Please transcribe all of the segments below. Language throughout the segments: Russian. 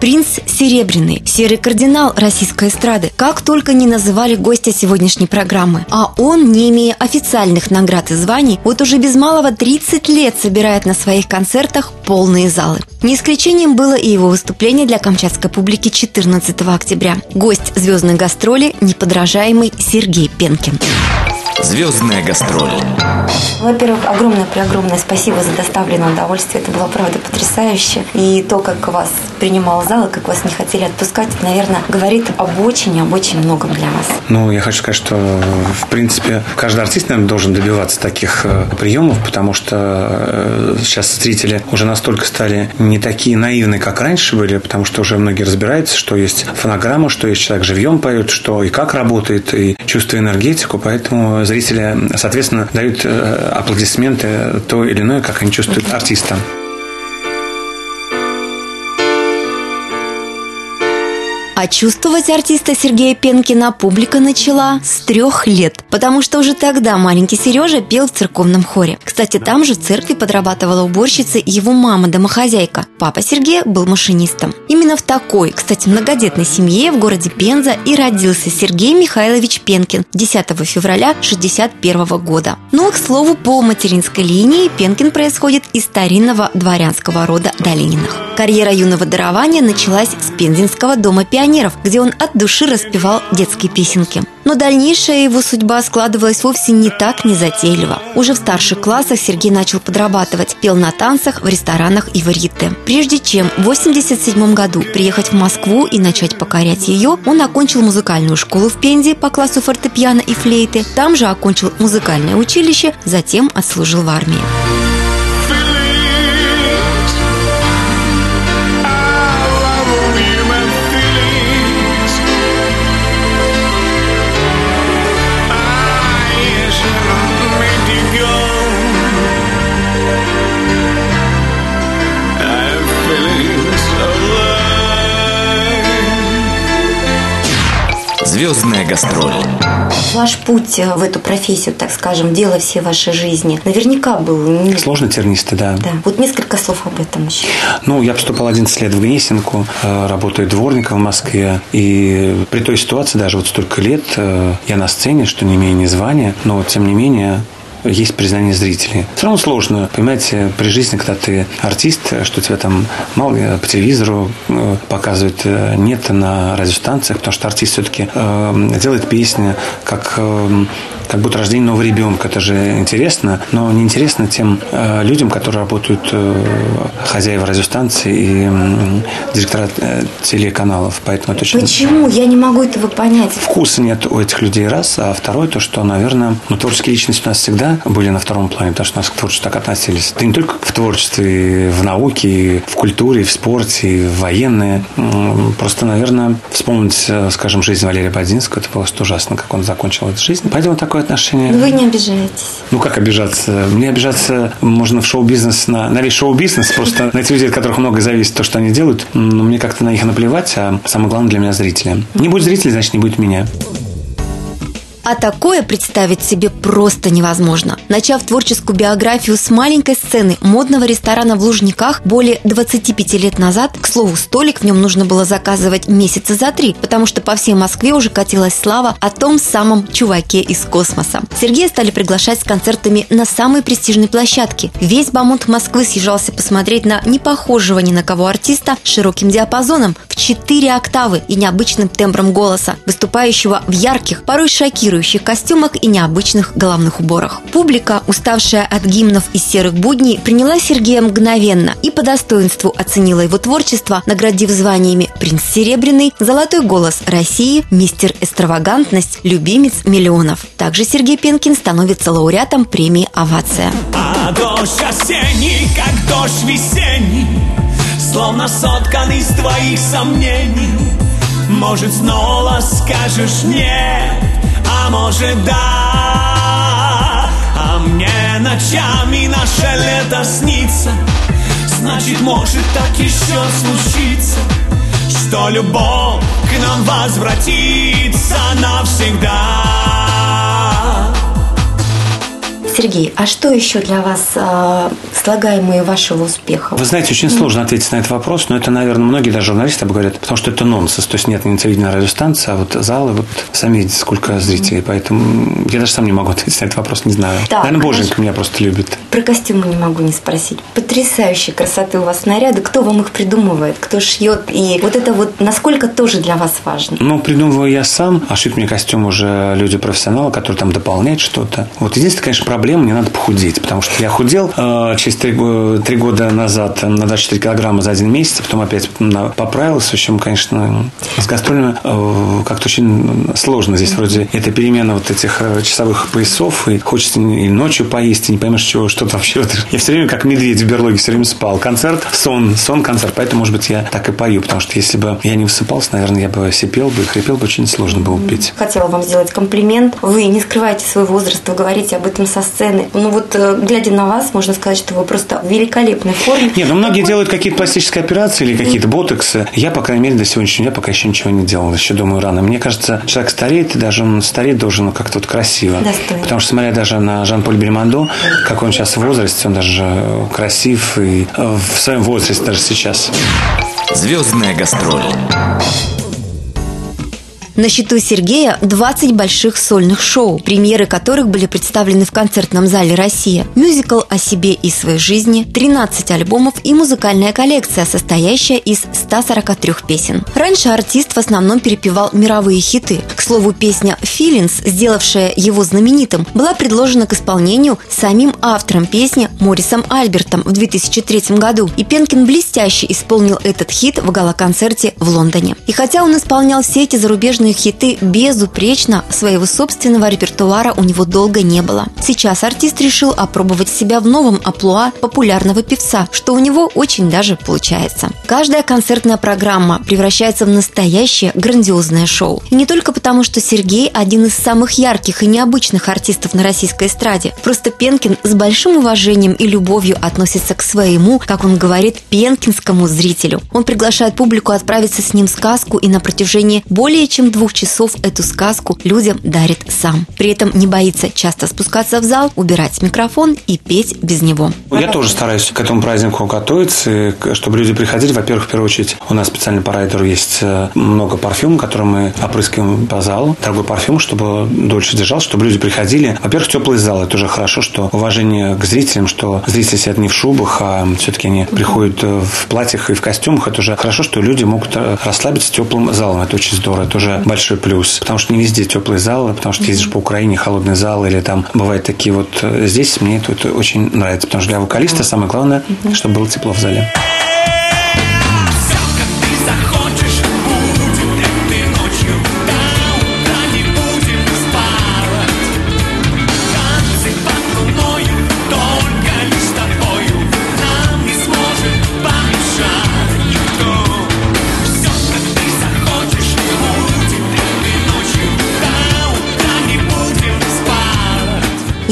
Принц Серебряный, серый кардинал российской эстрады. Как только не называли гостя сегодняшней программы. А он, не имея официальных наград и званий, вот уже без малого 30 лет собирает на своих концертах полные залы. Не исключением было и его выступление для камчатской публики 14 октября. Гость звездной гастроли – неподражаемый Сергей Пенкин. Звездная гастроль. Во-первых, огромное-преогромное спасибо за доставленное удовольствие. Это было, правда, потрясающе. И то, как вас принимал зал, и как вас не хотели отпускать, это, наверное, говорит об очень, об очень многом для вас. Ну, я хочу сказать, что, в принципе, каждый артист, наверное, должен добиваться таких э, приемов, потому что э, сейчас зрители уже настолько стали не такие наивные, как раньше были, потому что уже многие разбираются, что есть фонограмма, что есть человек живьем поет, что и как работает, и чувствует энергетику, поэтому зрители, соответственно, дают э, аплодисменты то или иное, как они чувствуют артиста. А чувствовать артиста Сергея Пенкина публика начала с трех лет, потому что уже тогда маленький Сережа пел в церковном хоре. Кстати, там же в церкви подрабатывала уборщицей его мама-домохозяйка. Папа Сергея был машинистом. Именно в такой, кстати, многодетной семье в городе Пенза и родился Сергей Михайлович Пенкин 10 февраля 1961 года. Но, к слову, по материнской линии Пенкин происходит из старинного дворянского рода Долининых. Карьера юного дарования началась с Пензенского дома пионеров пионеров, где он от души распевал детские песенки. Но дальнейшая его судьба складывалась вовсе не так незатейливо. Уже в старших классах Сергей начал подрабатывать, пел на танцах, в ресторанах и варьете. Прежде чем в 1987 году приехать в Москву и начать покорять ее, он окончил музыкальную школу в Пензе по классу фортепиано и флейты, там же окончил музыкальное училище, затем отслужил в армии. Звездная гастроль. Ваш путь в эту профессию, так скажем, дело всей вашей жизни, наверняка был... Сложно тернистый, да. Да. Вот несколько слов об этом еще. Ну, я поступал 11 лет в Гнесинку, э, работаю дворником в Москве. И при той ситуации, даже вот столько лет, э, я на сцене, что не имею ни звания, но, тем не менее, есть признание зрителей. Все равно сложно, понимаете, при жизни, когда ты артист, что тебя там мало по телевизору э, показывают, э, нет на радиостанциях, потому что артист все-таки э, делает песни как как будто рождение нового ребенка. Это же интересно, но не интересно тем э, людям, которые работают э, хозяева радиостанции и э, директора э, телеканалов. Поэтому это очень... Почему? Я не могу этого понять. Вкуса нет у этих людей, раз. А второе, то, что, наверное, ну, творческие личности у нас всегда были на втором плане, потому что у нас к творчеству так относились. Да не только в творчестве, в науке, в культуре, в спорте, в военные. Просто, наверное, вспомнить, э, скажем, жизнь Валерия Бадинского, это что ужасно, как он закончил эту жизнь. Поэтому такое такое отношение? Вы не обижаетесь. Ну, как обижаться? Мне обижаться можно в шоу-бизнес, на, на весь шоу-бизнес, просто на те люди, от которых много зависит то, что они делают. Но мне как-то на них наплевать, а самое главное для меня зрители. Не будет зрителей, значит, не будет меня. А такое представить себе просто невозможно. Начав творческую биографию с маленькой сцены модного ресторана в Лужниках более 25 лет назад, к слову, столик в нем нужно было заказывать месяца за три, потому что по всей Москве уже катилась слава о том самом чуваке из космоса. Сергея стали приглашать с концертами на самые престижные площадки. Весь бамонт Москвы съезжался посмотреть на непохожего ни на кого артиста с широким диапазоном в 4 октавы и необычным тембром голоса, выступающего в ярких, порой шокирующих шокирующих костюмах и необычных головных уборах. Публика, уставшая от гимнов и серых будней, приняла Сергея мгновенно и по достоинству оценила его творчество, наградив званиями «Принц Серебряный», «Золотой голос России», «Мистер Экстравагантность», «Любимец миллионов». Также Сергей Пенкин становится лауреатом премии «Овация». А дождь осенний, как дождь весенний, Словно соткан из твоих сомнений Может, снова скажешь «нет» может да А мне ночами наше лето снится Значит может так еще случиться что любовь к нам возвратится навсегда. Сергей, а что еще для вас э, слагаемые вашего успеха? Вы знаете, очень сложно ответить на этот вопрос, но это, наверное, многие даже журналисты говорят, потому что это нонсенс. То есть нет ни телевидения, радиостанции, а вот залы, вот сами видите, сколько зрителей. Поэтому я даже сам не могу ответить на этот вопрос, не знаю. Да, наверное, Боженька меня просто любит. Про костюмы не могу не спросить. Потрясающей красоты у вас наряды. Кто вам их придумывает? Кто шьет? И вот это вот насколько тоже для вас важно? Ну, придумываю я сам, а шьют мне костюм уже люди профессионалы, которые там дополняют что-то. Вот единственная, конечно, проблема мне надо похудеть, потому что я худел э, через три, три года назад на 24 килограмма за один месяц, потом опять поправился. В общем, конечно, с гастролями э, как-то очень сложно здесь. Вроде это перемена вот этих э, часовых поясов, и хочется и ночью поесть, и не поймешь, чего, что то вообще. Я все время как медведь в берлоге все время спал. Концерт, сон, сон, концерт. Поэтому, может быть, я так и пою, потому что если бы я не высыпался, наверное, я бы сипел бы, хрипел бы, очень сложно было петь. Хотела вам сделать комплимент. Вы не скрываете свой возраст, вы говорите об этом со сцены. Ну вот, э, глядя на вас, можно сказать, что вы просто в великолепной форме. Нет, ну многие делают какие-то пластические операции или какие-то ботоксы. Я, по крайней мере, до сегодняшнего дня пока еще ничего не делал. Еще думаю рано. Мне кажется, человек стареет, и даже он стареет должен как-то вот красиво. Достойно. Потому что, смотря даже на Жан-Поль Бельмондо, как он сейчас в возрасте, он даже красив и э, в своем возрасте даже сейчас. Звездная гастроль. На счету Сергея 20 больших сольных шоу, премьеры которых были представлены в концертном зале «Россия», мюзикл о себе и своей жизни, 13 альбомов и музыкальная коллекция, состоящая из 143 песен. Раньше артист в основном перепевал мировые хиты. К слову, песня «Feelings», сделавшая его знаменитым, была предложена к исполнению самим автором песни Морисом Альбертом в 2003 году. И Пенкин блестяще исполнил этот хит в гала-концерте в Лондоне. И хотя он исполнял все эти зарубежные собственные хиты безупречно, своего собственного репертуара у него долго не было. Сейчас артист решил опробовать себя в новом аплуа популярного певца, что у него очень даже получается. Каждая концертная программа превращается в настоящее грандиозное шоу. И не только потому, что Сергей один из самых ярких и необычных артистов на российской эстраде. Просто Пенкин с большим уважением и любовью относится к своему, как он говорит, пенкинскому зрителю. Он приглашает публику отправиться с ним в сказку и на протяжении более чем двух часов эту сказку людям дарит сам. При этом не боится часто спускаться в зал, убирать микрофон и петь без него. Я тоже стараюсь к этому празднику готовиться, чтобы люди приходили. Во-первых, в первую очередь, у нас специальный по райдеру есть э, много парфюм, который мы опрыскиваем по залу. Дорогой парфюм, чтобы дольше держался, чтобы люди приходили. Во-первых, теплый зал. Это уже хорошо, что уважение к зрителям, что зрители сидят не в шубах, а все-таки они приходят э, в платьях и в костюмах. Это уже хорошо, что люди могут э, расслабиться теплым залом. Это очень здорово. Это уже большой плюс. Потому что не везде теплые залы, потому что ездишь по Украине, холодный зал, или там бывают такие вот... Э, здесь мне это, это очень нравится, потому что для вокалиста самое главное, чтобы было тепло в зале.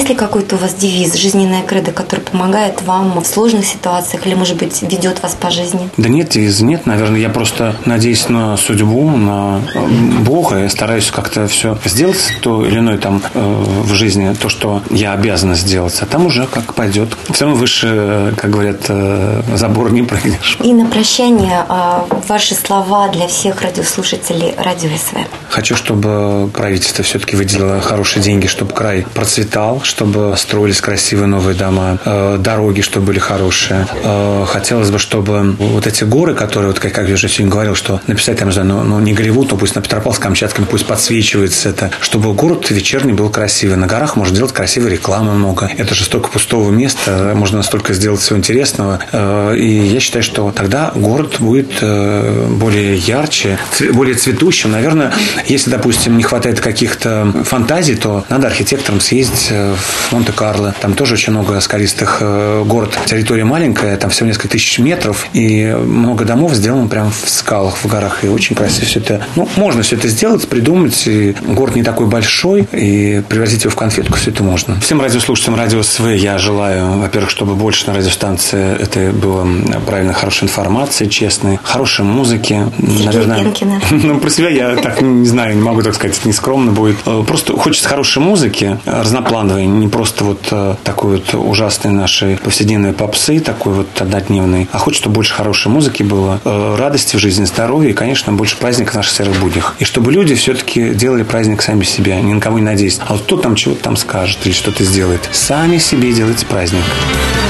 Есть ли какой-то у вас девиз, жизненная кредо, который помогает вам в сложных ситуациях или, может быть, ведет вас по жизни? Да нет, девиза нет. Наверное, я просто надеюсь на судьбу, на э, Бога. Я стараюсь как-то все сделать, то или иное там э, в жизни, то, что я обязан сделать. А там уже как пойдет. Все равно выше, как говорят, э, забор не прыгнешь. И на прощание а, ваши слова для всех радиослушателей Радио СВ. Хочу, чтобы правительство все-таки выделило хорошие деньги, чтобы край процветал, чтобы строились красивые новые дома, э, дороги, чтобы были хорошие. Э, хотелось бы, чтобы вот эти горы, которые, вот как, как я уже сегодня говорил, что написать там, ну, ну не Голливуд, но пусть на Петропавловск-Камчатском, пусть подсвечивается это, чтобы город вечерний был красивый. На горах можно делать красивой рекламы много. Это же столько пустого места, можно настолько сделать всего интересного. Э, и я считаю, что тогда город будет более ярче, более цветущим. Наверное, если, допустим, не хватает каких-то фантазий, то надо архитекторам съездить в Монте-Карло. Там тоже очень много скалистых э, город. Территория маленькая, там всего несколько тысяч метров, и много домов сделано прямо в скалах, в горах, и очень красиво все это. Ну, можно все это сделать, придумать, и город не такой большой, и превратить его в конфетку, все это можно. Всем радиослушателям Радио СВ я желаю, во-первых, чтобы больше на радиостанции это было правильно, хорошей информации, честной, хорошей музыки. Наверное, ну, про себя я так не знаю, не могу так сказать, это нескромно будет. Э, Просто хочется хорошей музыки, э, разноплановой, не просто вот э, такой вот ужасной нашей повседневной попсы, такой вот однодневной, а хочется, чтобы больше хорошей музыки было, э, радости в жизни, здоровья и, конечно, больше праздника в наших серых буднях. И чтобы люди все-таки делали праздник сами себе, ни на кого не надеясь. А вот кто там чего-то там скажет или что-то сделает. Сами себе делайте праздник. Feelings.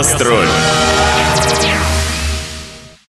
Гастроль.